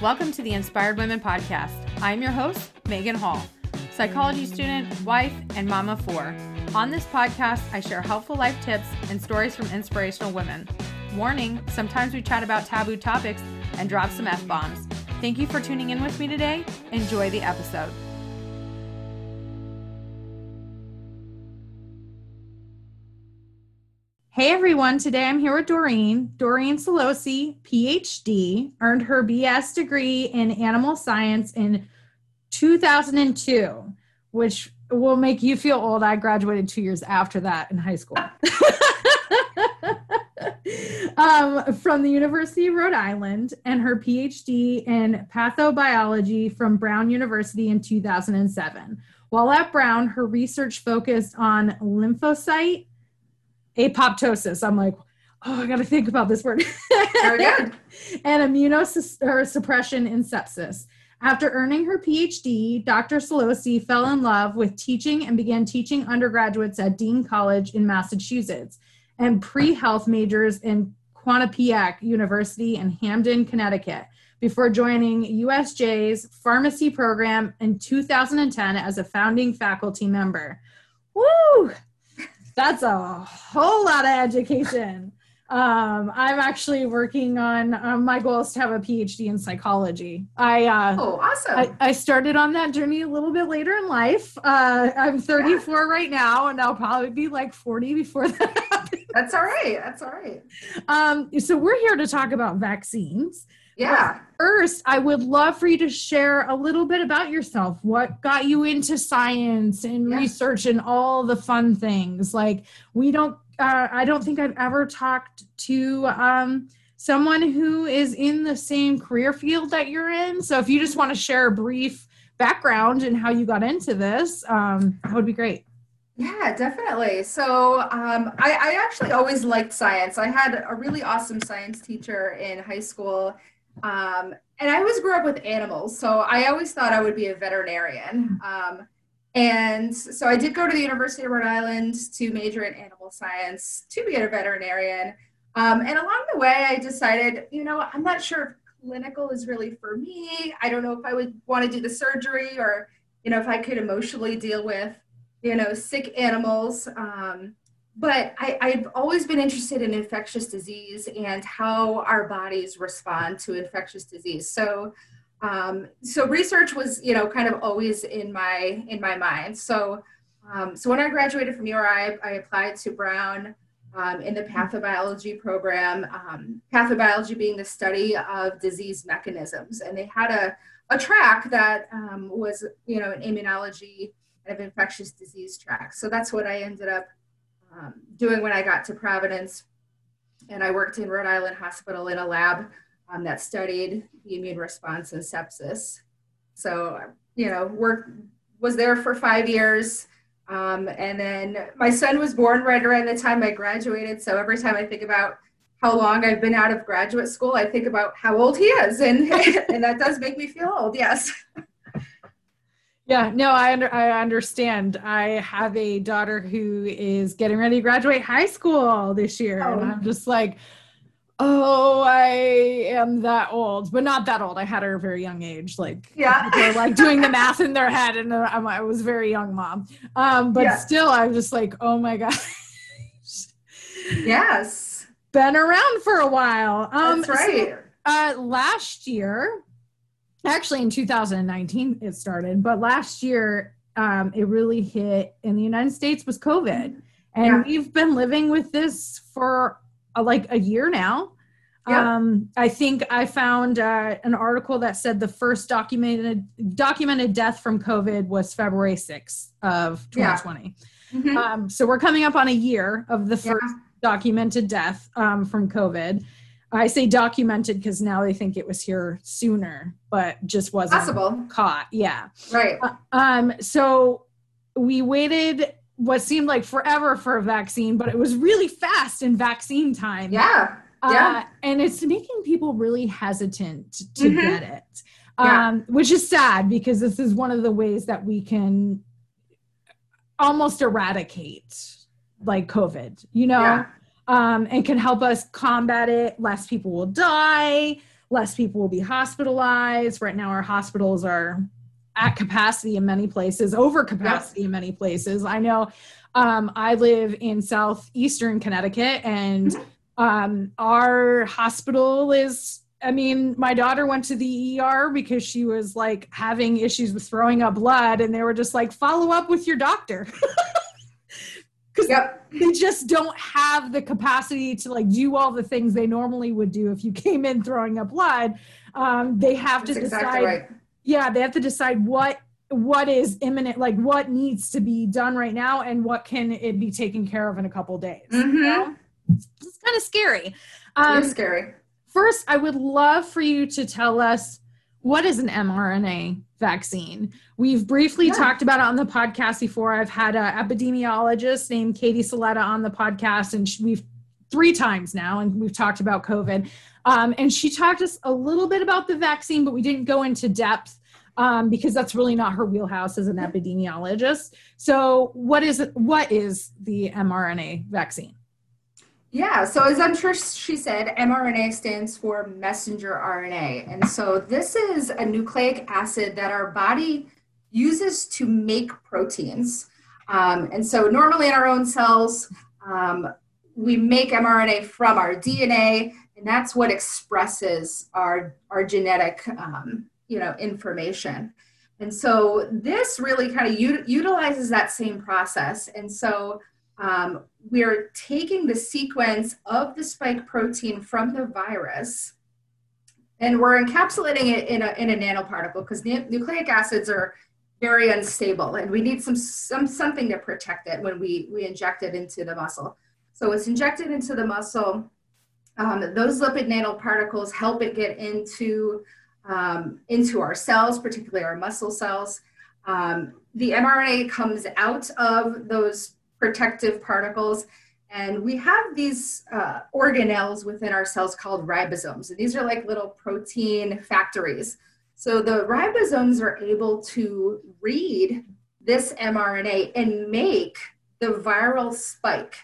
Welcome to the Inspired Women Podcast. I'm your host, Megan Hall, psychology student, wife, and mama four. On this podcast, I share helpful life tips and stories from inspirational women. Warning sometimes we chat about taboo topics and drop some F bombs. Thank you for tuning in with me today. Enjoy the episode. Hey everyone, today I'm here with Doreen. Doreen Szollosi, PhD, earned her BS degree in animal science in 2002, which will make you feel old. I graduated two years after that in high school. um, from the University of Rhode Island, and her PhD in pathobiology from Brown University in 2007. While at Brown, her research focused on lymphocyte apoptosis. I'm like, oh, I got to think about this word. And immunosuppression in sepsis. After earning her PhD, Dr. Szollosi fell in love with teaching and began teaching undergraduates at Dean College in Massachusetts and pre health majors in Quinnipiac University in Hamden, Connecticut, before joining USJ's pharmacy program in 2010 as a founding faculty member. Woo! That's a whole lot of education. Um, I'm actually working on um, my goal is to have a PhD in psychology. I uh, oh, awesome. I, I, started on that journey a little bit later in life. Uh, I'm 34 yeah. right now, and I'll probably be like 40 before that happens. That's all right. That's all right. Um, so we're here to talk about vaccines. Yeah. But first, I would love for you to share a little bit about yourself. What got you into science and yeah. research and all the fun things? Like, we don't, uh, I don't think I've ever talked to um, someone who is in the same career field that you're in. So, if you just want to share a brief background and how you got into this, um, that would be great. Yeah, definitely. So um, I, I, actually always liked science. I had a really awesome science teacher in high school, um, and I always grew up with animals, so I always thought I would be a veterinarian. Um, and so I did go to the University of Rhode Island to major in animal science to be a veterinarian. Um, and along the way, I decided, you know, I'm not sure if clinical is really for me. I don't know if I would want to do the surgery or, you know, if I could emotionally deal with, you know, sick animals. Um, but I, have always been interested in infectious disease and how our bodies respond to infectious disease. So, um, so research was, you know, kind of always in my in my mind. So, um, so when I graduated from URI, I applied to Brown um, in the pathobiology program. Um, pathobiology being the study of disease mechanisms, and they had a a track that um, was, you know, an immunology of infectious disease track. So that's what I ended up um, doing when I got to Providence. And I worked in Rhode Island Hospital in a lab um, that studied the immune response and sepsis. So, you know, worked, was there for five years. Um, and then my son was born right around the time I graduated. So every time I think about how long I've been out of graduate school, I think about how old he is. And, and that does make me feel old, yes. Yeah, no, I under, I understand. I have a daughter who is getting ready to graduate high school this year, oh. and I'm just like, oh, I am that old, but not that old. I had her a very young age, like yeah, they're like doing the math in their head, and I'm, I was very young mom. Um, but yeah. still, I'm just like, oh my god. yes, been around for a while. Um, That's right. So, uh, last year actually in 2019 it started, but last year um, it really hit in the United States was COVID. And yeah. we've been living with this for uh, like a year now. Yeah. Um, I think I found uh, an article that said the first documented documented death from COVID was February 6th of 2020. Yeah. Mm-hmm. Um, so we're coming up on a year of the first documented death um, from COVID. I say documented because now they think it was here sooner, but just wasn't possible caught. Yeah. Right. Uh, um. So we waited what seemed like forever for a vaccine, but it was really fast in vaccine time. Yeah. Uh, yeah. And it's making people really hesitant to mm-hmm. get it, um, yeah. which is sad because this is one of the ways that we can almost eradicate like COVID, you know? Yeah um, and can help us combat it. Less people will die. less people will be hospitalized. Right now, our hospitals are at capacity in many places, over capacity in many places. I know um, I live in southeastern Connecticut, and mm-hmm. um, our hospital is. I mean, my daughter went to the ER because she was like having issues with throwing up blood, and they were just like, follow up with your doctor. Because yep. they just don't have the capacity to like do all the things they normally would do if you came in throwing up blood. Um, they have That's to decide. Exactly right yeah they have to decide what what is imminent like what needs to be done right now and what can it be taken care of in a couple days mm-hmm. you know? it's kind of scary um, it's scary first i would love for you to tell us what is an mrna vaccine we've briefly yeah. talked about it on the podcast before i've had an epidemiologist named katie saletta on the podcast and we've three times now and we've talked about covid um, and she talked us a little bit about the vaccine but we didn't go into depth um, because that's really not her wheelhouse as an epidemiologist. So, what is what is the mRNA vaccine? Yeah, so as I'm sure she said, mRNA stands for messenger RNA. And so this is a nucleic acid that our body uses to make proteins. Um, and so normally in our own cells, um, we make mRNA from our DNA, and that's what expresses our, our genetic um, you know information and so this really kind of u- utilizes that same process and so um, we're taking the sequence of the spike protein from the virus and we're encapsulating it in a, in a nanoparticle because nucleic acids are very unstable and we need some, some something to protect it when we, we inject it into the muscle so it's injected into the muscle um, those lipid nanoparticles help it get into um, into our cells, particularly our muscle cells. Um, the mRNA comes out of those protective particles, and we have these uh, organelles within our cells called ribosomes. And these are like little protein factories. So the ribosomes are able to read this mRNA and make the viral spike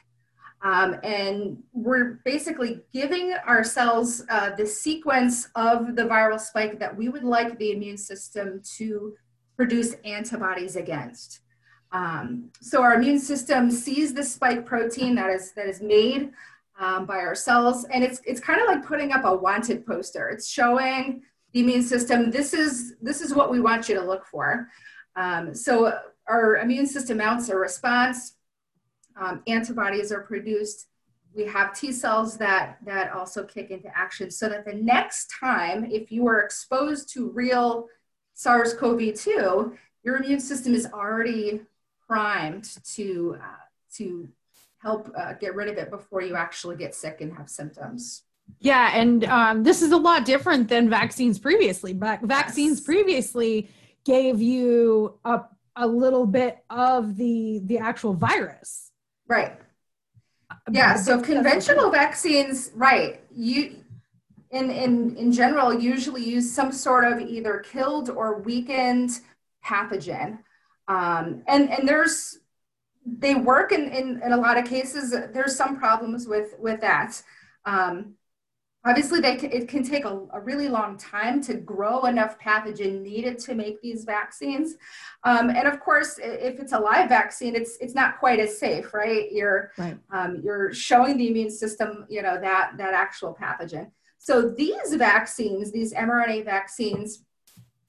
um, and we're basically giving ourselves uh, the sequence of the viral spike that we would like the immune system to produce antibodies against. Um, so our immune system sees the spike protein that is that is made um, by our cells, and it's it's kind of like putting up a wanted poster. It's showing the immune system this is this is what we want you to look for. Um, so our immune system mounts a response um, antibodies are produced. We have T cells that, that also kick into action so that the next time, if you are exposed to real SARS CoV 2, your immune system is already primed to, uh, to help uh, get rid of it before you actually get sick and have symptoms. Yeah, and um, this is a lot different than vaccines previously. But vaccines yes. previously gave you a, a little bit of the the actual virus. Right. Yeah. So conventional vaccines, right? You in in in general usually use some sort of either killed or weakened pathogen, um, and and there's they work in, in in a lot of cases. There's some problems with with that. Um, Obviously, they can, it can take a, a, really long time to grow enough pathogen needed to make these vaccines. Um, and of course, if it's a live vaccine, it's it's not quite as safe, right? You're right. Um, you're showing the immune system, you know, that that actual pathogen. So these vaccines, these mRNA vaccines,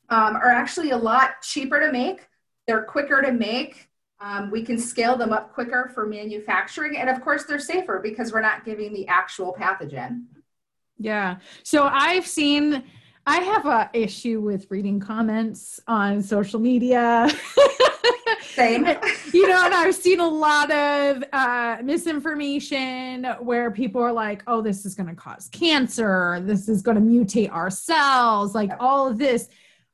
um, are actually a lot cheaper to make. They're quicker to make. Um, we can scale them up quicker for manufacturing, and of course, they're safer because we're not giving the actual pathogen. Yeah. So I've seen I have a issue with reading comments on social media. Same. you know, and I've seen a lot of uh, misinformation where people are like, oh, this is going to cause cancer. This is going to mutate our cells, like all of this.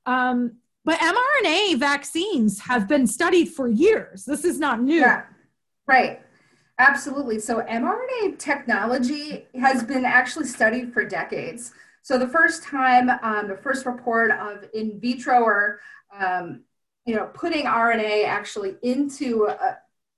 Um, but mRNA vaccines have been studied for years. This is not new. Yeah. Right. Absolutely. So mRNA technology has been actually studied for decades. So the first time, um, the first report of in vitro or um, you know putting RNA actually into a,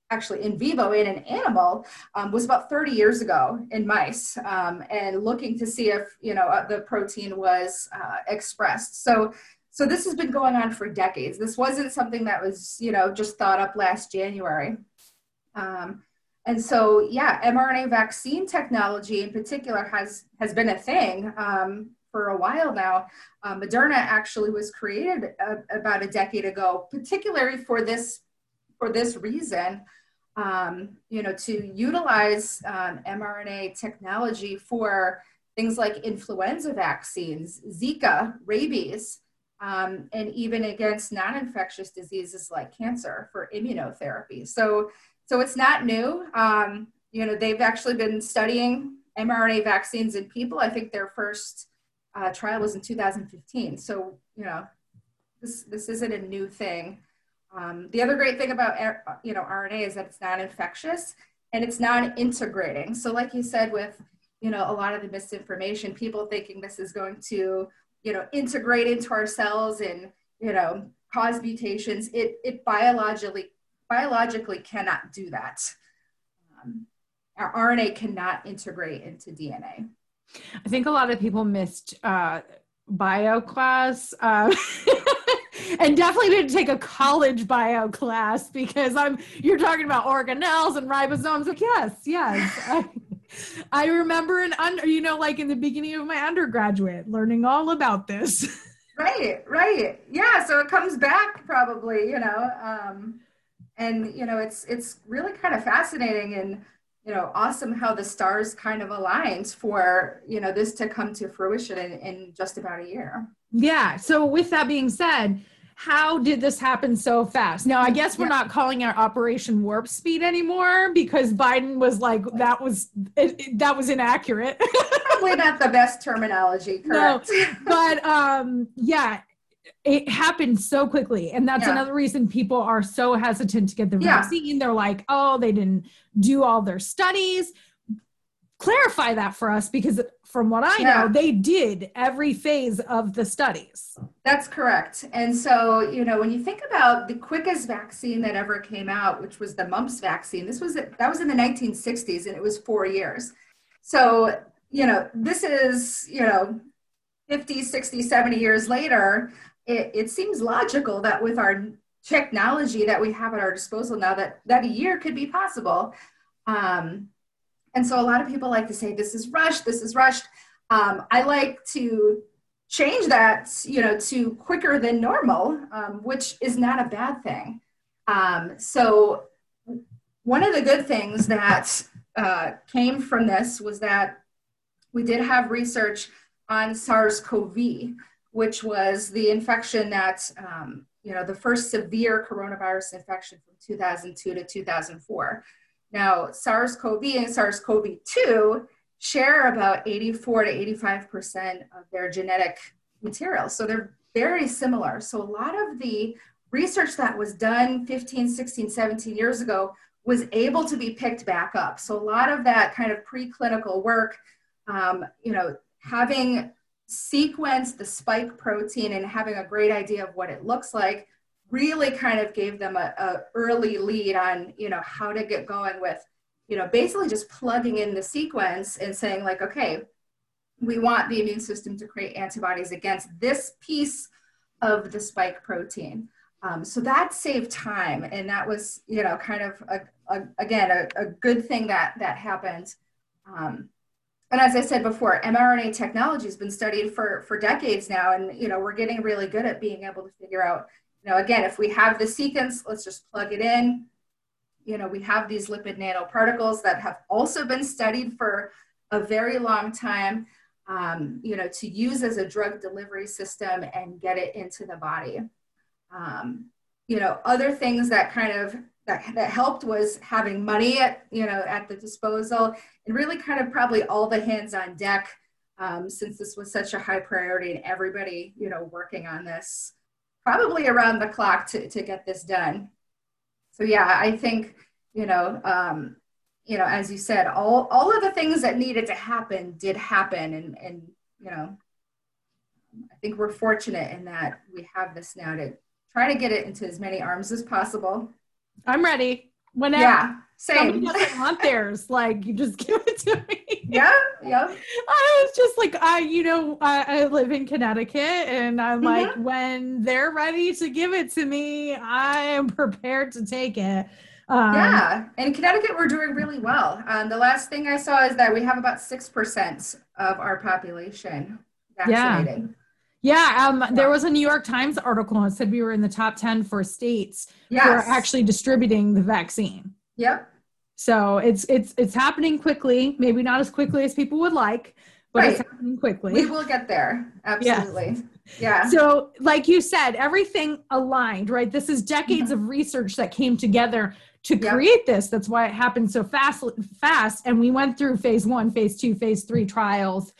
actually in vivo in an animal um, was about 30 years ago in mice um, and looking to see if you know uh, the protein was uh, expressed so so this has been going on for decades. This wasn't something that was you know just thought up last january. Um, and so yeah mrna vaccine technology in particular has has been a thing um, for a while now. Uh, moderna actually was created a, uh, about a decade ago particularly for this for this reason um, you know, to utilize um, mRNA technology for things like influenza vaccines, Zika, rabies, um, and even against non-infectious diseases like cancer for immunotherapy. So, so it's not new. Um, you know, they've actually been studying mRNA vaccines in people. I think their first uh, trial was in 2015. So, you know, this this isn't a new thing. Um, the other great thing about you know RNA is that it's non-infectious and it's non-integrating. So, like you said, with you know a lot of the misinformation, people thinking this is going to you know integrate into our cells and you know cause mutations. It it biologically biologically cannot do that. Um, our RNA cannot integrate into DNA. I think a lot of people missed uh, bio class. Uh, and definitely didn't take a college bio class because I'm you're talking about organelles and ribosomes. Like, yes, yes. I, I remember an under, you know, like in the beginning of my undergraduate, learning all about this. Right, right. Yeah. So it comes back probably, you know, um, and you know, it's it's really kind of fascinating and you know, awesome how the stars kind of aligned for you know this to come to fruition in, in just about a year. Yeah. So with that being said, how did this happen so fast? Now, I guess we're yeah. not calling it Operation Warp Speed anymore because Biden was like, that was it, it, that was inaccurate. Probably not the best terminology. Correct. No, but um, yeah, it happened so quickly, and that's yeah. another reason people are so hesitant to get the vaccine. Yeah. They're like, oh, they didn't do all their studies clarify that for us because from what I yeah. know, they did every phase of the studies. That's correct. And so, you know, when you think about the quickest vaccine that ever came out, which was the mumps vaccine, this was that was in the 1960s and it was 4 years. So, you know, this is, you know, 50, 60, 70 years later, it, it seems logical that with our technology that we have at our disposal now that that a year could be possible. Um, and so a lot of people like to say, this is rushed, this is rushed. Um, I like to change that, you know, to quicker than normal, um, which is not a bad thing. Um, so one of the good things that uh, came from this was that we did have research on SARS-CoV, which was the infection that, um, you know, the first severe coronavirus infection from 2002 to 2004. Now, SARS CoV and SARS CoV 2 share about 84 to 85% of their genetic material. So they're very similar. So a lot of the research that was done 15, 16, 17 years ago was able to be picked back up. So a lot of that kind of preclinical work, um, you know, having sequenced the spike protein and having a great idea of what it looks like really kind of gave them a, a early lead on you know how to get going with you know basically just plugging in the sequence and saying like okay we want the immune system to create antibodies against this piece of the spike protein. Um, so that saved time. And that was you know kind of a, a again a, a, good thing that that happened. Um, and as i said before mrna technology has been studied for for decades now. And you know we're getting really good at being able to figure out you know, again, if we have the sequence, let's just plug it in. You know, we have these lipid nanoparticles that have also been studied for a very long time, um, you know, to use as a drug delivery system and get it into the body. Um, you know, other things that kind of that, that helped was having money at, you know, at the disposal and really kind of probably all the hands on deck um, since this was such a high priority and everybody, you know, working on this probably around the clock to, to get this done. So yeah, I think, you know, um, you know, as you said, all, all of the things that needed to happen did happen. And, and, you know, I think we're fortunate in that we have this now to try to get it into as many arms as possible. I'm ready. Whenever yeah, somebody same. doesn't want theirs, like you just give it to me. Yeah, yeah. I was just like, I, you know, I, I live in Connecticut, and I'm Mhm. like, when they're ready to give it to me, I am prepared to take it. Um, Yeah, in Connecticut, we're doing really well. Um, the last thing I saw is that we have about 6% of our population Yeah. vaccinated. Yeah, um, there was a New York Times article and said we were in the top 10 for states who are actually distributing the vaccine. Yep. So it's it's it's happening quickly, maybe not as quickly as people would like, but it's happening quickly. We will get there. Absolutely. Yeah. So, like you said, everything aligned, right? This is decades of research that came together to Yep. create this. That's why it happened so fast, fast. And we went through phase one, phase two, phase three trials.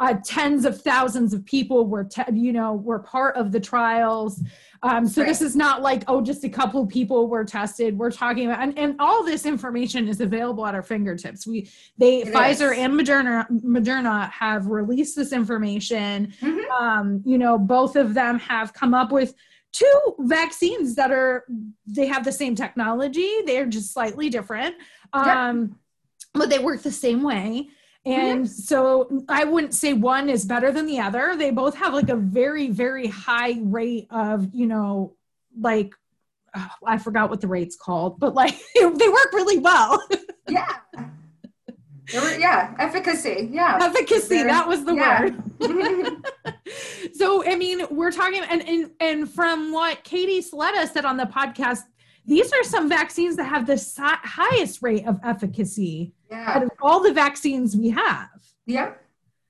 Uh, tens of thousands of people were, te- you know, were part of the trials. Um, so this is not like oh, just a couple people were tested. We're talking about, and, and all this information is available at our fingertips. We, they, It Pfizer is. and Moderna, Moderna have released this information Mhm. um, you know, both of them have come up with two vaccines that are they have the same technology. They're just slightly different, um, but they work the same way. And so I wouldn't say one is better than the other. They both have like a very, very high rate of, you know, like uh, I forgot what the rate's called, but like they work really well. Yeah. Were- yeah. Efficacy. Yeah. Efficacy, that was the yeah. word. so I mean, we're talking and and and from what Katie Sletta said on the podcast, these are some vaccines that have the si- highest rate of efficacy out of all the vaccines we have. Yeah.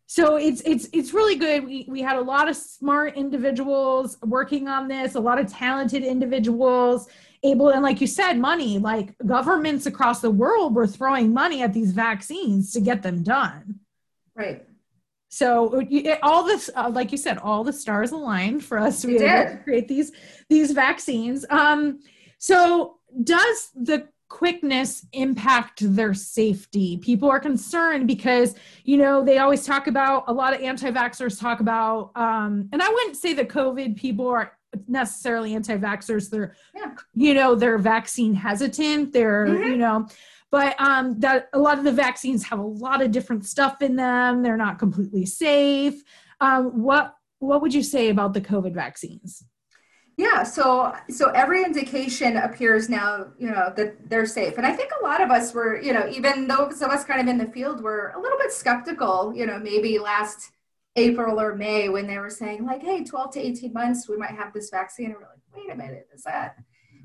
So it's it's it's really good. We we had a lot of smart individuals working on this, a lot of talented individuals able and like you said money like governments across the world were throwing money at these vaccines to get them done Right. so it, all this uh, like you said all the stars aligned for us to be able to create these these vaccines um so does the quickness impact their safety. People are concerned because you know they always talk about a lot of anti-vaxxers talk about um and i wouldn't say the covid people are necessarily anti-vaxxers. They're Yeah. you know they're vaccine hesitant. They're Mhm. you know but um that a lot of the vaccines have a lot of different stuff in them. They're not completely safe. Um what what would you say about the covid vaccines Yeah, so so every indication appears now, you know, that they're safe. And I think a lot of us were, you know, even those of us kind of in the field were a little bit skeptical, you know, maybe last April or May when they were saying like, hey, 12 to 18 months, we might have this vaccine. And we're like, wait a minute, is that,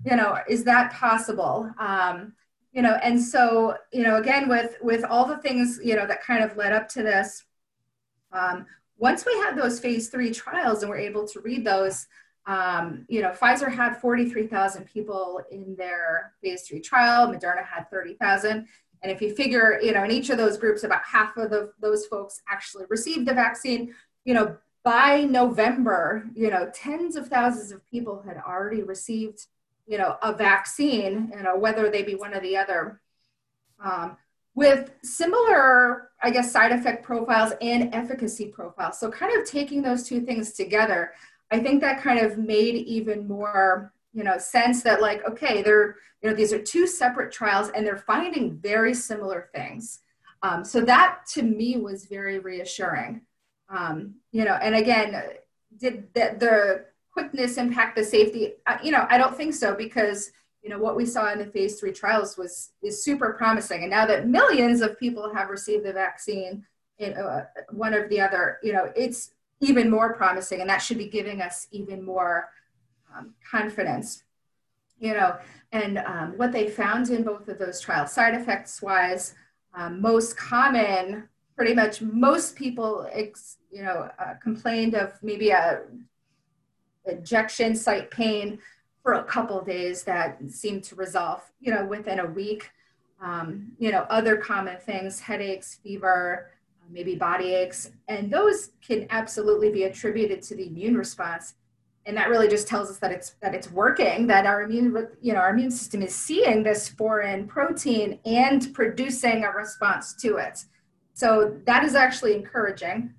you know, is that possible? Um, you know, and so, you know, again, with with all the things, you know, that kind of led up to this, um, once we had those phase three trials and we're able to read those, um, you know, Pfizer had 43,000 people in their phase three trial. Moderna had 30,000. And if you figure, you know, in each of those groups, about half of the, those folks actually received the vaccine, you know, by November, you know, tens of thousands of people had already received, you know, a vaccine, you know, whether they be one or the other, um, with similar, I guess, side effect profiles and efficacy profiles. So kind of taking those two things together, I think that kind of made even more, you know, sense that like, okay, they're, you know, these are two separate trials and they're finding very similar things. Um, so that to me was very reassuring. Um, you know, and again, did the, the quickness impact the safety? Uh, you know, I don't think so because you know what we saw in the phase three trials was is super promising. And now that millions of people have received the vaccine, in uh, one or the other, you know, it's even more promising, and that should be giving us even more um, confidence. You know, and um, what they found in both of those trials, side effects wise, um, most common, pretty much most people, ex, you know, uh, complained of maybe a injection site pain for a couple days that seemed to resolve, you know, within a week. Um, you know, other common things, headaches, fever, maybe body aches, and those can absolutely be attributed to the immune response. And that really just tells us that it's that it's working, that our immune, you know, our immune system is seeing this foreign protein and producing a response to it. So that is actually encouraging.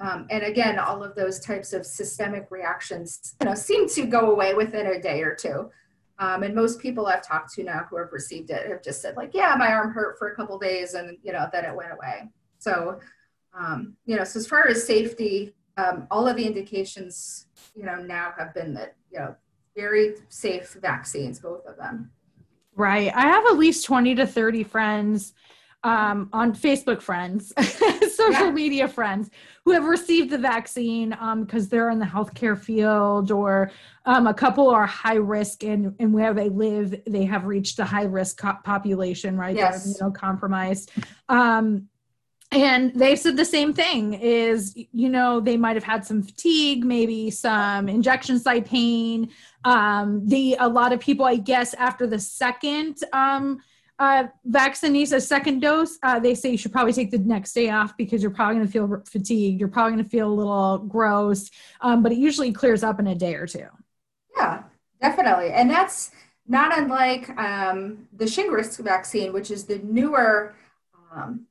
Um, and again, all of those types of systemic reactions, you know, seem to go away within a day or two. Um, and most people I've talked to now who have received it have just said, like, yeah, my arm hurt for a couple days and, you know, then it went away. So, um, you know, so as far as safety, um, all of the indications, you know, now have been that, you know, very safe vaccines, both of them. Right. I have at least 20 to 30 friends um, on Facebook friends, social yeah. media friends who have received the vaccine because um, they're in the healthcare field or um, a couple are high risk and, and where they live, they have reached the high risk co- population, right? Yes. They're, you know, compromised. Um, and they said the same thing is you know they might have had some fatigue maybe some injection site pain um the a lot of people i guess after the second um uh, a second dose, uh, they say you should probably take the next day off because you're probably going to feel fatigued. You're probably going to feel a little gross, um, but it usually clears up in a day or two. Yeah, definitely. And that's not unlike um, the Shingrix vaccine, which is the newer um,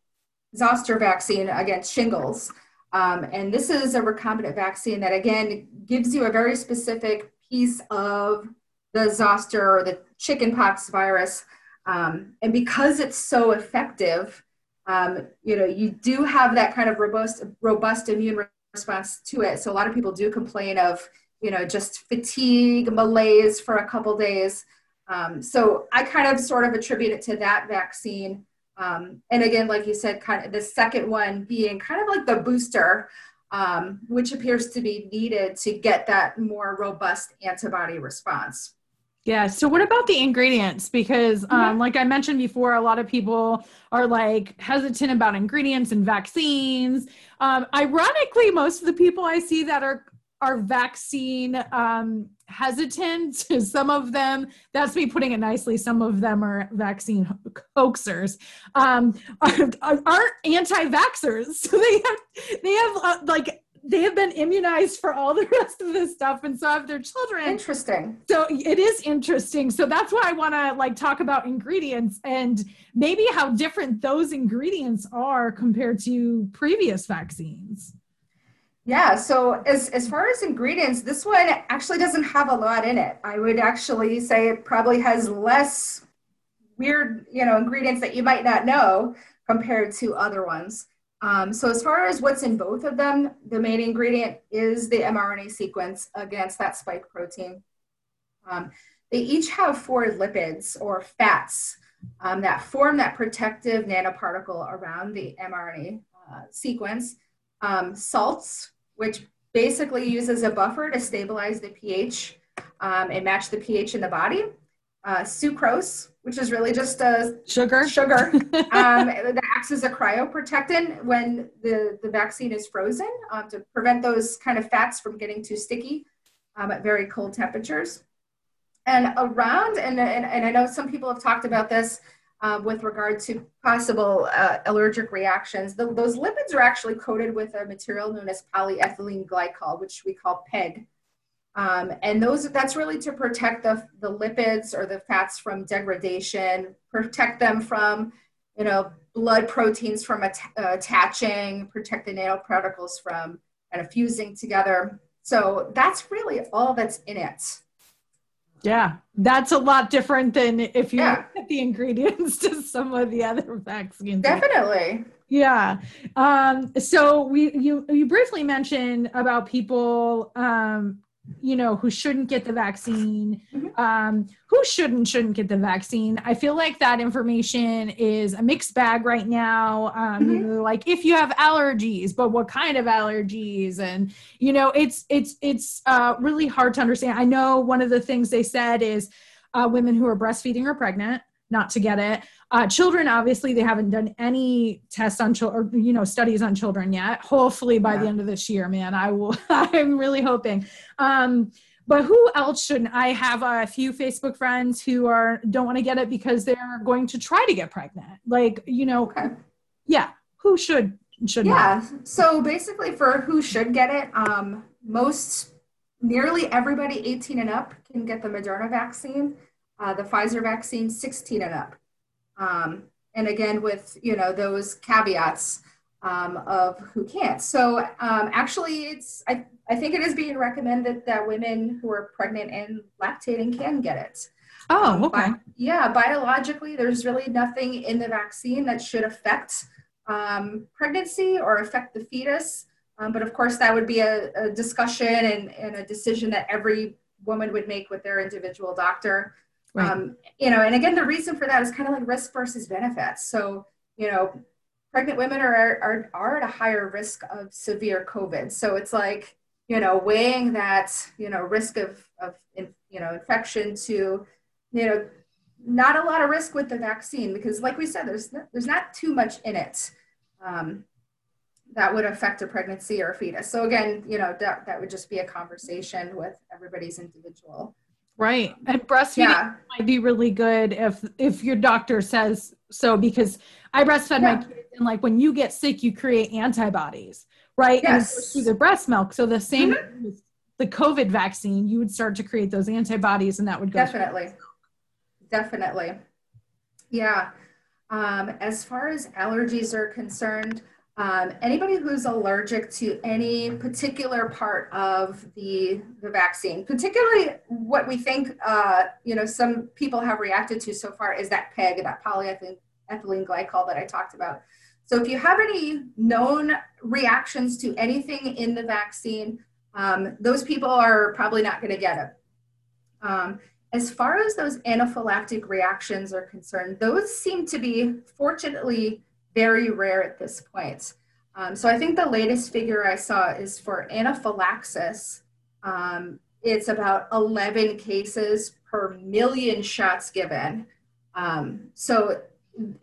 zoster vaccine against shingles. Um, and this is a recombinant vaccine that, again, gives you a very specific piece of the zoster or the chickenpox virus um, and because it's so effective, um, you know, you do have that kind of robust, robust immune response to it. So a lot of people do complain of, you know, just fatigue, malaise for a couple days. Um, so I kind of sort of attribute it to that vaccine. Um, and again, like you said, kind of the second one being kind of like the booster, um, which appears to be needed to get that more robust antibody response. Yeah. So, what about the ingredients? Because, um, mm-hmm. like I mentioned before, a lot of people are like hesitant about ingredients and vaccines. Um, ironically, most of the people I see that are are vaccine um, hesitant. Some of them, that's me putting it nicely. Some of them are vaccine hoaxers, um, are, are anti-vaxxers. So they have they have uh, like they have been immunized for all the rest of this stuff and so have their children interesting so it is interesting so that's why i want to like talk about ingredients and maybe how different those ingredients are compared to previous vaccines yeah so as, as far as ingredients this one actually doesn't have a lot in it i would actually say it probably has less weird you know ingredients that you might not know compared to other ones um, so as far as what's in both of them, the main ingredient is the mRNA sequence against that spike protein. Um, they each have four lipids or fats um, that form that protective nanoparticle around the mRNA uh, sequence. Um, salts, which basically uses a buffer to stabilize the pH um, and match the pH in the body. Uh, sucrose, which is really just a sugar. Sugar um, that acts as a cryoprotectant when the, the vaccine is frozen um, to prevent those kind of fats from getting too sticky um, at very cold temperatures. And around, and, and, and I know some people have talked about this um, with regard to possible uh, allergic reactions. The, those lipids are actually coated with a material known as polyethylene glycol, which we call PEG. Um, and those that's really to protect the, the lipids or the fats from degradation, protect them from, you know, blood proteins from uh, attaching, protect the nanoparticles from kind of fusing together. So that's really all that's in it. Yeah, that's a lot different than if you yeah. look at the ingredients to some of the other vaccines. Definitely. Yeah. Um, so we you you briefly mentioned about people um, you know who shouldn't get the vaccine mm-hmm. um, who shouldn't shouldn't get the vaccine. I feel like that information is a mixed bag right now. Um, mm-hmm. like if you have allergies but what kind of allergies? And you know it's it's it's uh, really hard to understand. I know one of the things they said is uh, women who are breastfeeding or pregnant not to get it. Uh, children, obviously, they haven't done any tests on children, or you know, studies on children yet. Hopefully, by yeah. the end of this year, man, I will. I'm really hoping. Um, but who else shouldn't? I have a few Facebook friends who are don't want to get it because they're going to try to get pregnant. Like, you know, okay. yeah, who should should? Yeah. Not? So basically, for who should get it, um, most nearly everybody 18 and up can get the Moderna vaccine uh, the Pfizer vaccine 16 and up. Um, and again, with you know those caveats um, of who can't. So um, actually, it's I, I think it is being recommended that women who are pregnant and lactating can get it. Oh, um, okay. Bi- yeah, biologically, there's really nothing in the vaccine that should affect um, pregnancy or affect the fetus. Um, but of course, that would be a, a discussion and, and, a decision that every woman would make with their individual doctor. Right. Um, you know, and again, the reason for that is kind of like risk versus benefits. So, you know, pregnant women are, are, are at a higher risk of severe COVID. So it's like, you know, weighing that, you know, risk of, of you know, infection to, you know, not a lot of risk with the vaccine because like we said, there's, there's not too much in it. Um, that would affect a pregnancy or a fetus. So again, you know, that, that would just be a conversation with everybody's individual. Right. And breastfeeding yeah. might be really good if if your doctor says so because I breastfed yeah. my kids and like when you get sick you create antibodies, right? Yes. through the breast milk. So the same mm-hmm. the COVID vaccine, you would start to create those antibodies and that would go Definitely. Definitely. Yeah. Um, as far as allergies are concerned, um, anybody who's allergic to any particular part of the, the vaccine, particularly what we think, uh, you know, some people have reacted to so far is that PEG, that polyethylene glycol that I talked about. So if you have any known reactions to anything in the vaccine, um, those people are probably not going to get it. Um, as far as those anaphylactic reactions are concerned, those seem to be fortunately very rare at this point. Um, so I think the latest figure I saw is for anaphylaxis. Um, it's about 11 cases per million shots given. Um, so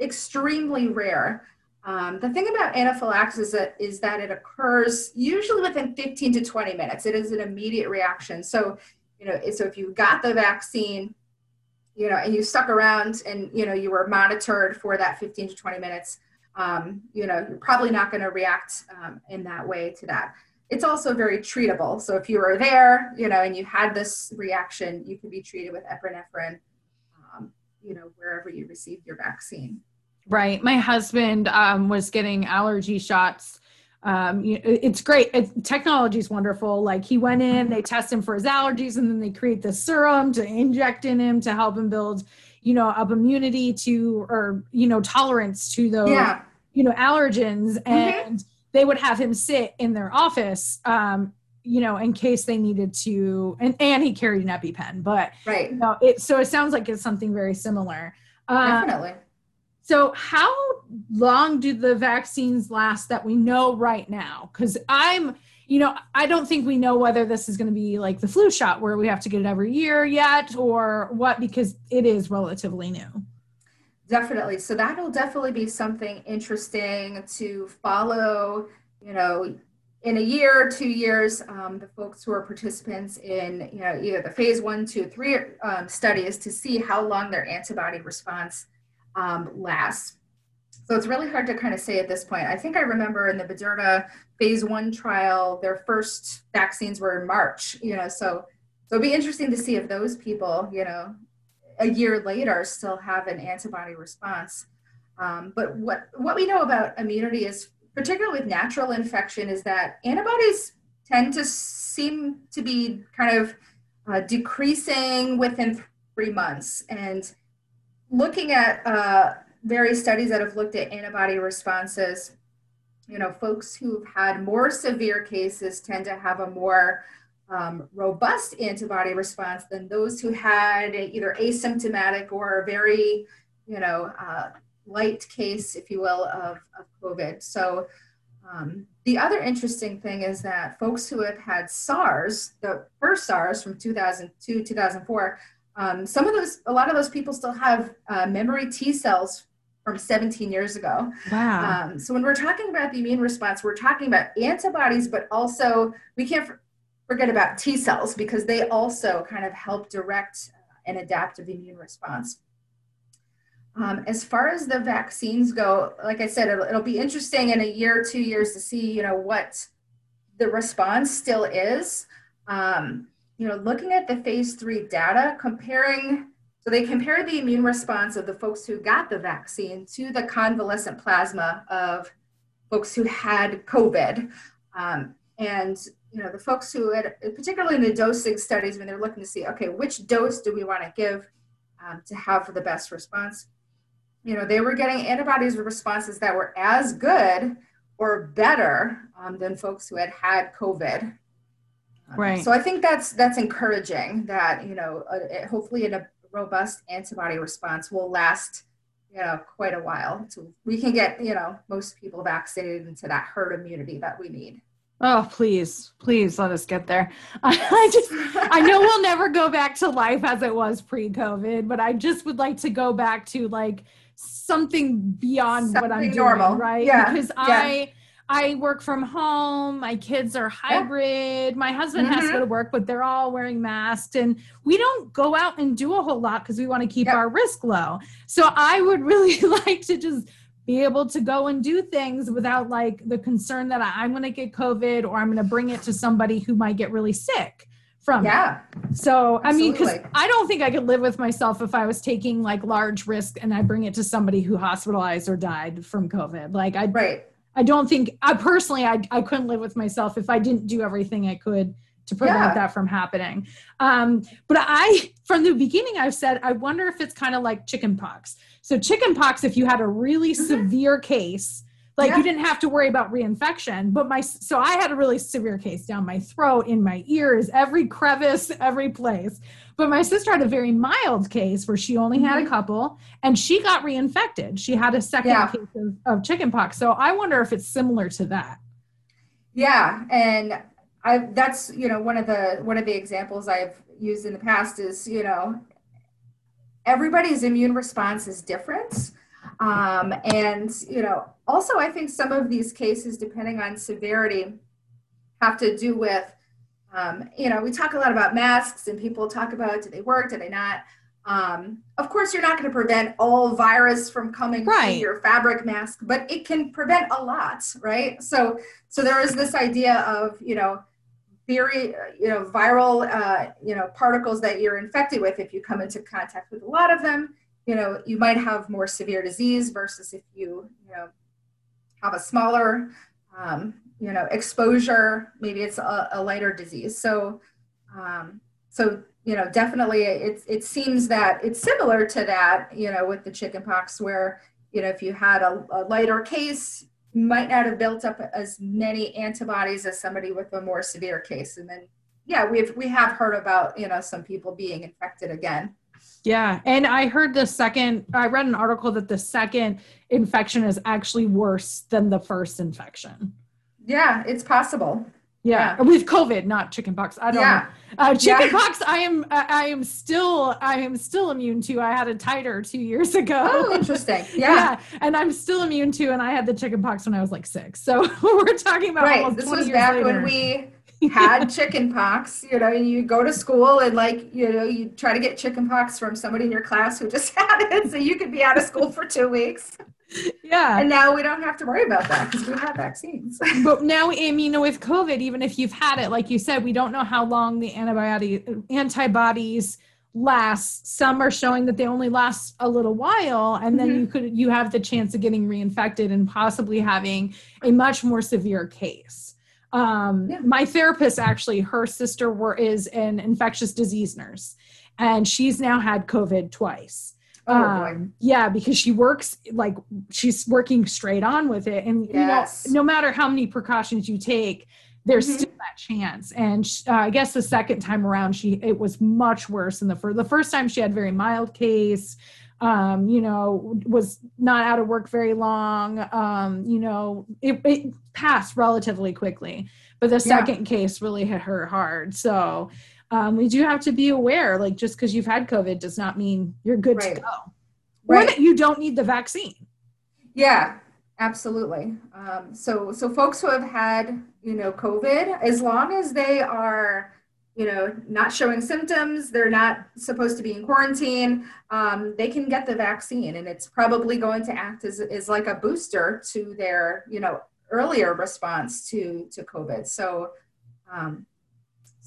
extremely rare. Um, the thing about anaphylaxis is that, is that it occurs usually within 15 to 20 minutes. It is an immediate reaction. So, you know, so if you got the vaccine, you know, and you stuck around and, you know, you were monitored for that 15 to 20 minutes, um, you know, you're probably not going to react um, in that way to that. It's also very treatable. So if you were there, you know, and you had this reaction, you could be treated with epinephrine, um, you know, wherever you received your vaccine. Right. My husband um, was getting allergy shots. Um, it's great. Technology is wonderful. Like he went in, they test him for his allergies, and then they create the serum to inject in him to help him build you know, up immunity to or you know, tolerance to those yeah. you know, allergens mm-hmm. and mm-hmm. they would have him sit in their office um, you know, in case they needed to and and he carried an EpiPen, but right. You know, it so it sounds like it's something very similar. Um, Definitely. So, how long do the vaccines last that we know right now? Because I'm you know, I don't think we know whether this is going to be like the flu shot where we have to get it every year yet or what, because it is relatively new. Definitely. So that'll definitely be something interesting to follow, you know, in a year or two years, um, the folks who are participants in, you know, either the phase one, two, three um, studies to see how long their antibody response um, lasts. So it's really hard to kind of say at this point. I think I remember in the Moderna phase one trial, their first vaccines were in March, you know, so so it'd be interesting to see if those people, you know, a year later still have an antibody response. Um, but what what we know about immunity is particularly with natural infection is that antibodies tend to seem to be kind of uh, decreasing within three months and looking at uh, various studies that have looked at antibody responses, you know, folks who've had more severe cases tend to have a more um, robust antibody response than those who had either asymptomatic or a very, you know, uh, light case, if you will, of, of COVID. So um, the other interesting thing is that folks who have had SARS, the first SARS from 2002, 2004, um, some of those, a lot of those people still have uh, memory T cells from 17 years ago. Wow. Um, so when we're talking about the immune response, we're talking about antibodies, but also we can't forget about T cells because they also kind of help direct an adaptive immune response. Um, as far as the vaccines go, like I said, it'll, it'll be interesting in a year or two years to see, you know, what the response still is. Um, you know, looking at the phase three data, comparing so they compared the immune response of the folks who got the vaccine to the convalescent plasma of folks who had COVID. Um, and you know, the folks who had, particularly in the dosing studies, when they're looking to see, okay, which dose do we want to give um, to have the best response. You know, they were getting antibodies responses that were as good or better um, than folks who had had COVID. Um, right. So I think that's that's encouraging that you know uh, hopefully in a robust antibody response will last you know quite a while. So we can get you know most people vaccinated into that herd immunity that we need. Oh, please, please let us get there. I just, I know we'll never go back to life as it was pre COVID, but I just would like to go back to like something beyond something what I'm normal. doing, right? Yeah. Because yeah. I, I work from home. My kids are hybrid. Yeah. My husband mm-hmm. has to go mm-hmm. to work, but they're all wearing masks. And we don't go out and do a whole lot because we want to keep yep. our risk low. So I would really like to just be able to go and do things without like the concern that I'm going to get COVID or I'm going to bring it to somebody who might get really sick from yeah it. so absolutely. i mean because i don't think i could live with myself if i was taking like large risk and i bring it to somebody who hospitalized or died from covid like i right I don't think I personally I, I couldn't live with myself if I didn't do everything I could to prevent yeah. that from happening. Um, but I, from the beginning, I've said I wonder if it's kind of like chickenpox. So chickenpox, if you had a really mm-hmm. severe case, like yeah. you didn't have to worry about reinfection. But my so I had a really severe case down my throat, in my ears, every crevice, every place. But my sister had a very mild case where she only had a mm-hmm. couple and she got reinfected. She had a second yeah. case of, of chickenpox. So I wonder if it's similar to that. Yeah. And I that's you know one of the one of the examples I've used in the past is you know everybody's immune response is different. Um, and you know also I think some of these cases, depending on severity, have to do with um, you know, we talk a lot about masks and people talk about do they work, do they not? Um, of course, you're not going to prevent all virus from coming right. through your fabric mask, but it can prevent a lot, right? So, so there is this idea of you know, theory, you know, viral, uh, you know, particles that you're infected with. If you come into contact with a lot of them, you know, you might have more severe disease versus if you, you know, have a smaller um, you know exposure maybe it's a, a lighter disease. So um, so you know definitely it, it seems that it's similar to that you know with the chickenpox where you know if you had a, a lighter case might not have built up as many antibodies as somebody with a more severe case. And then yeah we've we have heard about you know some people being infected again yeah. And I heard the second, I read an article that the second infection is actually worse than the first infection. Yeah, it's possible. Yeah. yeah. with COVID, not chickenpox. I don't yeah. know. Uh, chickenpox, yeah. I am, I am still, I am still immune to. I had a titer two years ago. Oh, interesting. Yeah. yeah, and I'm still immune to, and I had the chickenpox when I was like six. So we're talking about right. this was back later. when we had chickenpox. You know, and you go to school and like, you know, you try to get chickenpox from somebody in your class who just had it, so you could be out of school for two weeks yeah. And now we don't have to worry about that because we have vaccines. but now, I mean, with COVID, even if you've had it, like you said, we don't know how long the antibody antibodies last. Some are showing that they only last a little while, and then mm-hmm. you could you have the chance of getting reinfected and possibly having a much more severe case. Um, yeah. My therapist actually, her sister were is an infectious disease nurse, and she's now had COVID twice Oh, um, yeah, because she works like she's working straight on with it, and yes. you know, no matter how many precautions you take, there's mm-hmm. still that chance. And uh, I guess the second time around, she it was much worse than the first. The first time she had very mild case. Um, you know, was not out of work very long. Um, you know, it, it passed relatively quickly, but the second yeah. case really hit her hard. So um, we do have to be aware like just because you've had covid does not mean you're good right. to go right. or that you don't need the vaccine yeah absolutely um, so so folks who have had you know covid as long as they are you know not showing symptoms they're not supposed to be in quarantine um, they can get the vaccine and it's probably going to act as, as like a booster to their you know earlier response to to covid so um,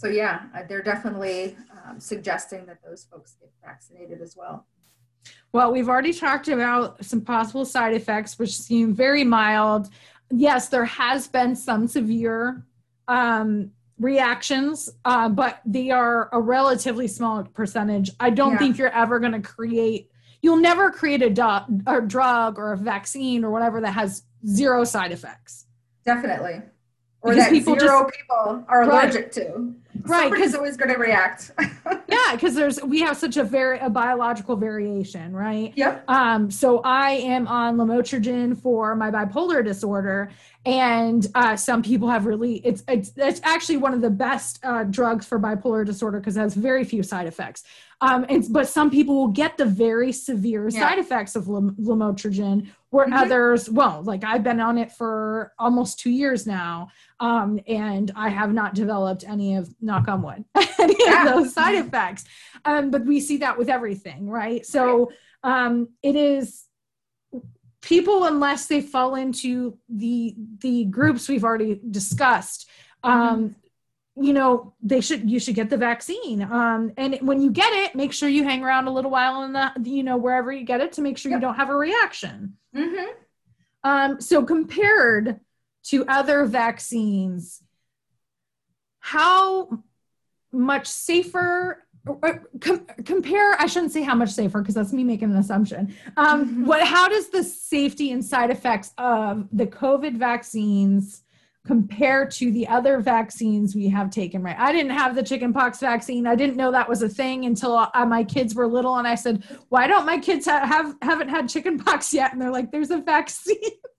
so yeah, uh, they're definitely um, suggesting that those folks get vaccinated as well. Well, we've already talked about some possible side effects, which seem very mild. Yes, there has been some severe um, reactions, uh, but they are a relatively small percentage. I don't Yeah. think you're ever going to create. You'll never create a, du- a drug or a vaccine or whatever that has zero side effects. Definitely. Or Because that people zero people are Right. allergic to. Right, Somebody's 'cause- always going to react. Yeah, because there's we have such a very a biological variation, right? yep. Um, so I am on lamotrigine for my bipolar disorder, and uh, some people have really it's it's it's actually one of the best uh, drugs for bipolar disorder because it has very few side effects. Um, and but some people will get the very severe Yeah. side effects of lam- lamotrigine, where Mhm. others won't. Like I've been on it for almost two years now, um, and I have not developed any of knock on wood any Yeah. of those side effects. Um, but we see that with everything, right? So um, it is people unless they fall into the the groups we've already discussed um you know they should you should get the vaccine um and when you get it make sure you hang around a little while in the you know wherever you get it to make sure you don't have a reaction hmm um so compared to other vaccines. How much safer com- compare i shouldn't say how much safer because that's me making an assumption. Um, what how does the safety and side effects of the covid vaccines compare to the other vaccines we have taken right? I didn't have the chickenpox vaccine. I didn't know that was a thing until uh, my kids were little and i said why don't my kids ha- have haven't had chickenpox yet? And they're like there's a vaccine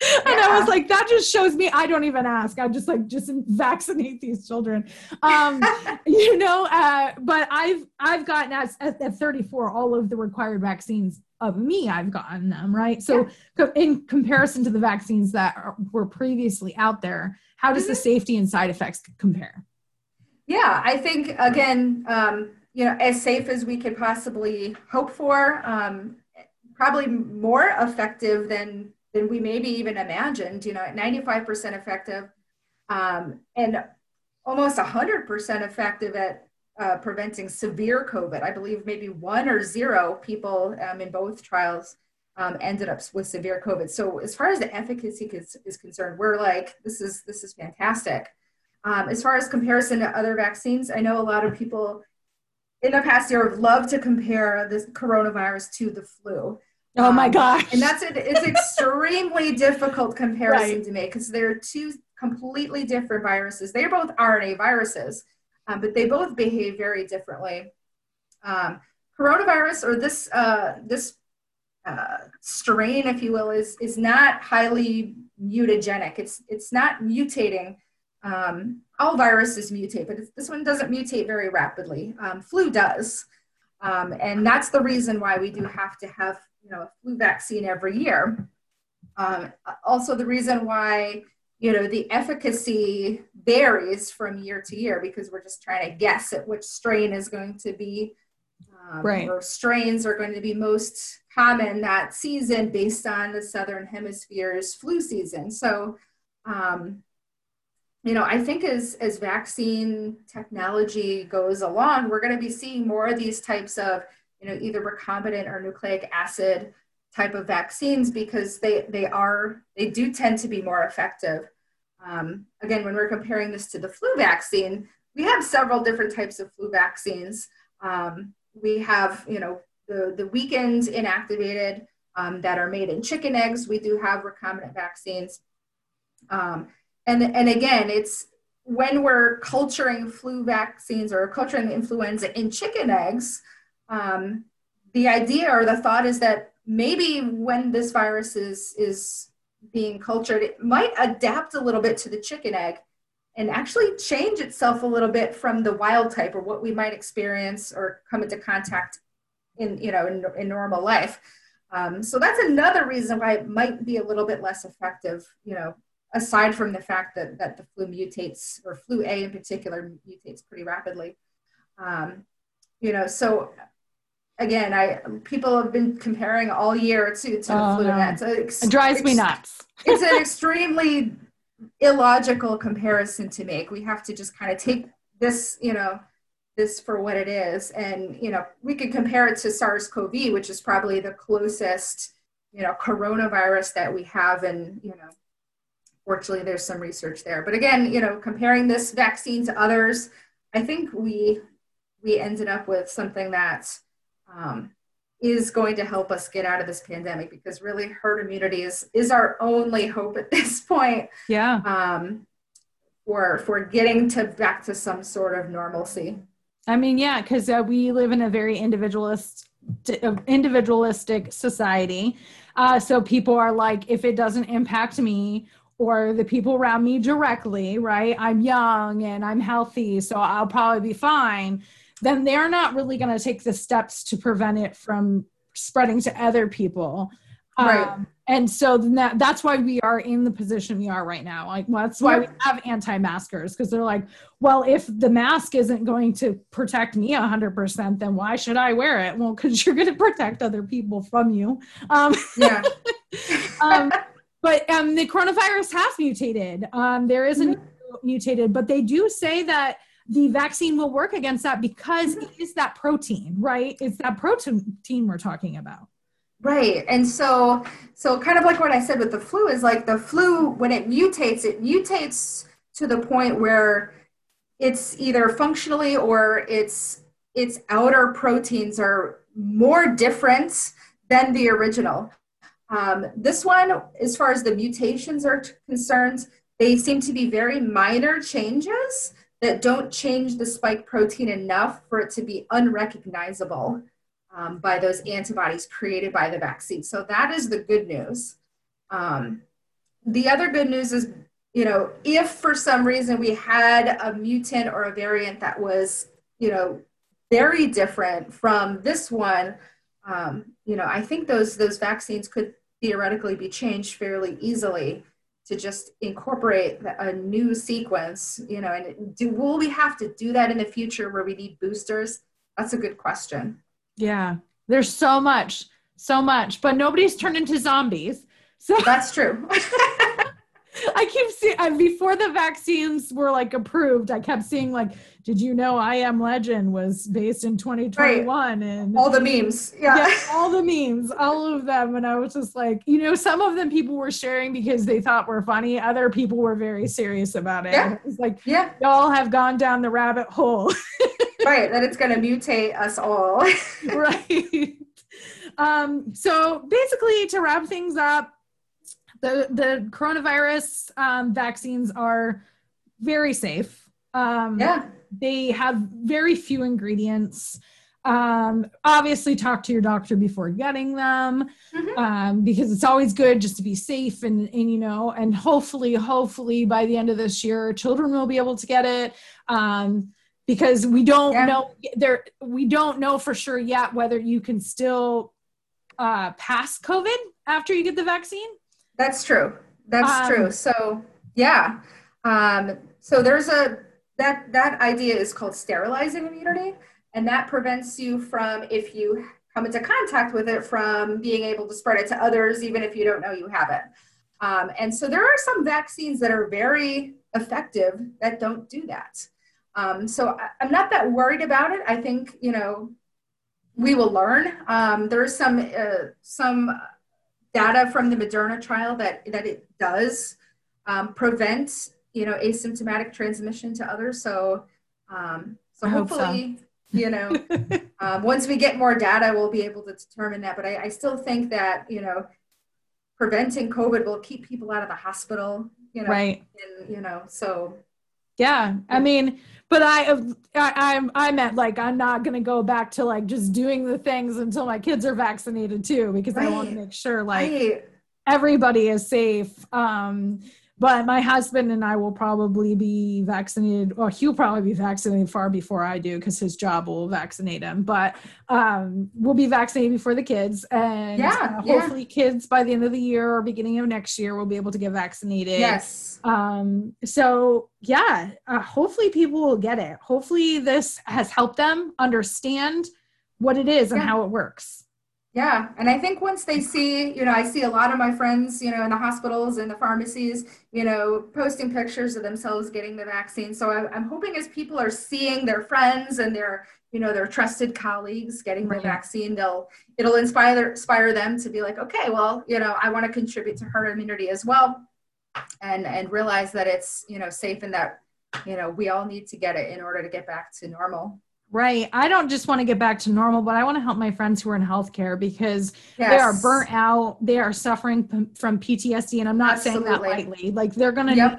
and I was like, that just shows me I don't even ask. I just like just vaccinate these children. Um, you know, uh, but I've I've gotten at, at, at 34 all of the required vaccines of me. I've gotten them right. So co- in comparison to the vaccines that are, were previously out there, how does the safety and side effects compare? Yeah, I think again, um, you know, as safe as we could possibly hope for, um, probably more effective than than we maybe even imagined. You know, at 95% effective, um, and almost 100% effective at uh, preventing severe COVID. I believe maybe one or zero people um, in both trials um, ended up with severe COVID. So as far as the efficacy is, is concerned, we're like, this is this is fantastic. Um, as far as comparison to other vaccines, I know a lot of people in the past year have loved to compare this coronavirus to the flu. Oh my Um, gosh! And that's it. It's extremely difficult comparison Right. to make because they're two completely different viruses. They're both RNA viruses, um, but they both behave very differently. Um, coronavirus or this uh, this uh, strain, if you will, is is not highly mutagenic. It's it's not mutating. Um, all viruses mutate, but this one doesn't mutate very rapidly. Um, flu does, um, and that's the reason why we do have to have you know a flu vaccine every year. Um, also, the reason why you know the efficacy varies from year to year because we're just trying to guess at which strain is going to be um, Right. or strains are going to be most common that season based on the southern hemisphere's flu season. So, um, you know, I think as as vaccine technology goes along, we're going to be seeing more of these types of you know either recombinant or nucleic acid type of vaccines because they they are they do tend to be more effective. Um, again, when we're comparing this to the flu vaccine, we have several different types of flu vaccines. Um, we have you know the the weakened inactivated um, that are made in chicken eggs. We do have recombinant vaccines. Um, and, and again, it's when we're culturing flu vaccines or culturing influenza in chicken eggs, um, the idea or the thought is that maybe when this virus is, is being cultured, it might adapt a little bit to the chicken egg and actually change itself a little bit from the wild type or what we might experience or come into contact in, you know, in, in normal life. Um, so that's another reason why it might be a little bit less effective, you know, aside from the fact that, that the flu mutates or flu A in particular mutates pretty rapidly. Um, you know, so again, I people have been comparing all year to, to the Oh, flu. no. And that's ex- it drives me nuts. it's an extremely illogical comparison to make. We have to just kind of take this, you know, this for what it is. And, you know, we could compare it to SARS CoV, which is probably the closest, you know, coronavirus that we have in, you know, fortunately, there's some research there. But again, you know, comparing this vaccine to others, I think we we ended up with something that um, is going to help us get out of this pandemic because really herd immunity is is our only hope at this point. Yeah. Um, for for getting to back to some sort of normalcy. I mean, yeah, because uh, we live in a very individualist uh, individualistic society. Uh, so people are like, if it doesn't impact me or the people around me directly, right? I'm young and I'm healthy, so I'll probably be fine. Then they're not really going to take the steps to prevent it from spreading to other people. Right. Um, and so that, that's why we are in the position we are right now like well, that's why we have anti-maskers because they're like well if the mask isn't going to protect me 100% then why should i wear it well because you're going to protect other people from you um, yeah um, but um, the coronavirus has mutated um, there is a mm-hmm. mutated but they do say that the vaccine will work against that because it is that protein right it's that protein we're talking about Right. And so so kind of like what I said with the flu is like the flu when it mutates, it mutates to the point where it's either functionally or its its outer proteins are more different than the original. Um, this one, as far as the mutations are concerned, they seem to be very minor changes that don't change the spike protein enough for it to be unrecognizable um, by those antibodies created by the vaccine. So that is the good news. Um, the other good news is, you know, if for some reason we had a mutant or a variant that was, you know, very different from this one, um, you know, I think those those vaccines could theoretically be changed fairly easily to just incorporate a new sequence, you know, and do will we have to do that in the future where we need boosters? That's a good question. Yeah. There's so much, so much, but nobody's turned into zombies. So that's true. I keep seeing before the vaccines were like approved. I kept seeing like, did you know I Am Legend was based in 2021 right. and all the memes, yeah. yeah, all the memes, all of them. And I was just like, you know, some of them people were sharing because they thought were funny. Other people were very serious about it. Yeah. It was like, yeah, y'all have gone down the rabbit hole. right, that it's going to mutate us all. right. Um, so basically, to wrap things up, the the coronavirus um, vaccines are very safe. Um, yeah, they have very few ingredients. Um, obviously, talk to your doctor before getting them mm-hmm. um, because it's always good just to be safe and and you know and hopefully, hopefully by the end of this year, children will be able to get it. Um, because we don't yeah. know there we don't know for sure yet whether you can still uh, pass COVID after you get the vaccine. That's true. That's um, true. So yeah. Um, so there's a that that idea is called sterilizing immunity, and that prevents you from if you come into contact with it from being able to spread it to others, even if you don't know you have it. Um, and so there are some vaccines that are very effective that don't do that. Um, so I, am not that worried about it. I think you know we will learn. Um, there's some uh, some data from the Moderna trial that that it does um, prevent you know asymptomatic transmission to others. So um, so I hopefully so. you know um, once we get more data, we'll be able to determine that. But I, I still think that you know preventing COVID will keep people out of the hospital. You know, right? And you know so. Yeah, I mean, but I, I I'm I meant like I'm not gonna go back to like just doing the things until my kids are vaccinated too because right. I want to make sure like right. everybody is safe. Um, but my husband and I will probably be vaccinated, or he'll probably be vaccinated far before I do because his job will vaccinate him. But um, we'll be vaccinated before the kids, and yeah, uh, hopefully, yeah. kids by the end of the year or beginning of next year will be able to get vaccinated. Yes. Um, so yeah, uh, hopefully people will get it. Hopefully, this has helped them understand what it is and how it works. Yeah, and I think once they see, you know, I see a lot of my friends, you know, in the hospitals and the pharmacies, you know, posting pictures of themselves getting the vaccine. So I, am hoping as people are seeing their friends and their, you know, their trusted colleagues getting the vaccine, they'll it'll inspire inspire them to be like, okay, well, you know, I want to contribute to herd immunity as well. and and realize that it's you know safe and that you know we all need to get it in order to get back to normal Right. I don't just want to get back to normal, but I want to help my friends who are in healthcare because yes. they are burnt out. They are suffering p- from PTSD. And I'm not Absolutely. saying that lightly. Like they're going to yep. need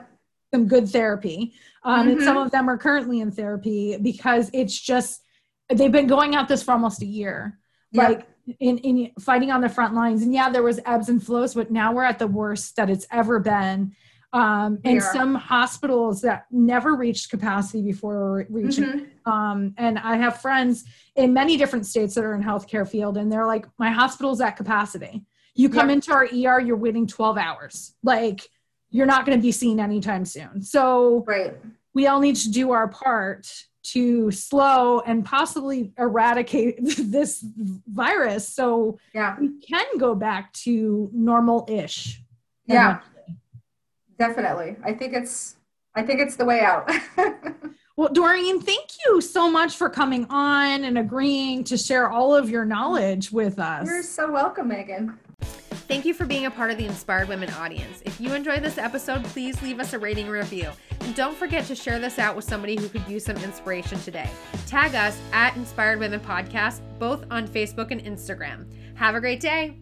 some good therapy. Um, mm-hmm. And some mm-hmm. of them are currently in therapy because it's just, they've been going at this for almost a year. Yep. Like in, in fighting on the front lines. And yeah, there was ebbs and flows, but now we're at the worst that it's ever been um, and yeah. some hospitals that never reached capacity before reaching. Mm-hmm. Um, and I have friends in many different states that are in healthcare field, and they're like, "My hospital's at capacity. You come yep. into our ER, you're waiting 12 hours. Like, you're not going to be seen anytime soon." So, right. we all need to do our part to slow and possibly eradicate this virus so yeah. we can go back to normal-ish yeah Definitely. I think it's I think it's the way out. well, Doreen, thank you so much for coming on and agreeing to share all of your knowledge with us. You're so welcome, Megan. Thank you for being a part of the Inspired Women audience. If you enjoyed this episode, please leave us a rating review. And don't forget to share this out with somebody who could use some inspiration today. Tag us at Inspired Women Podcast, both on Facebook and Instagram. Have a great day.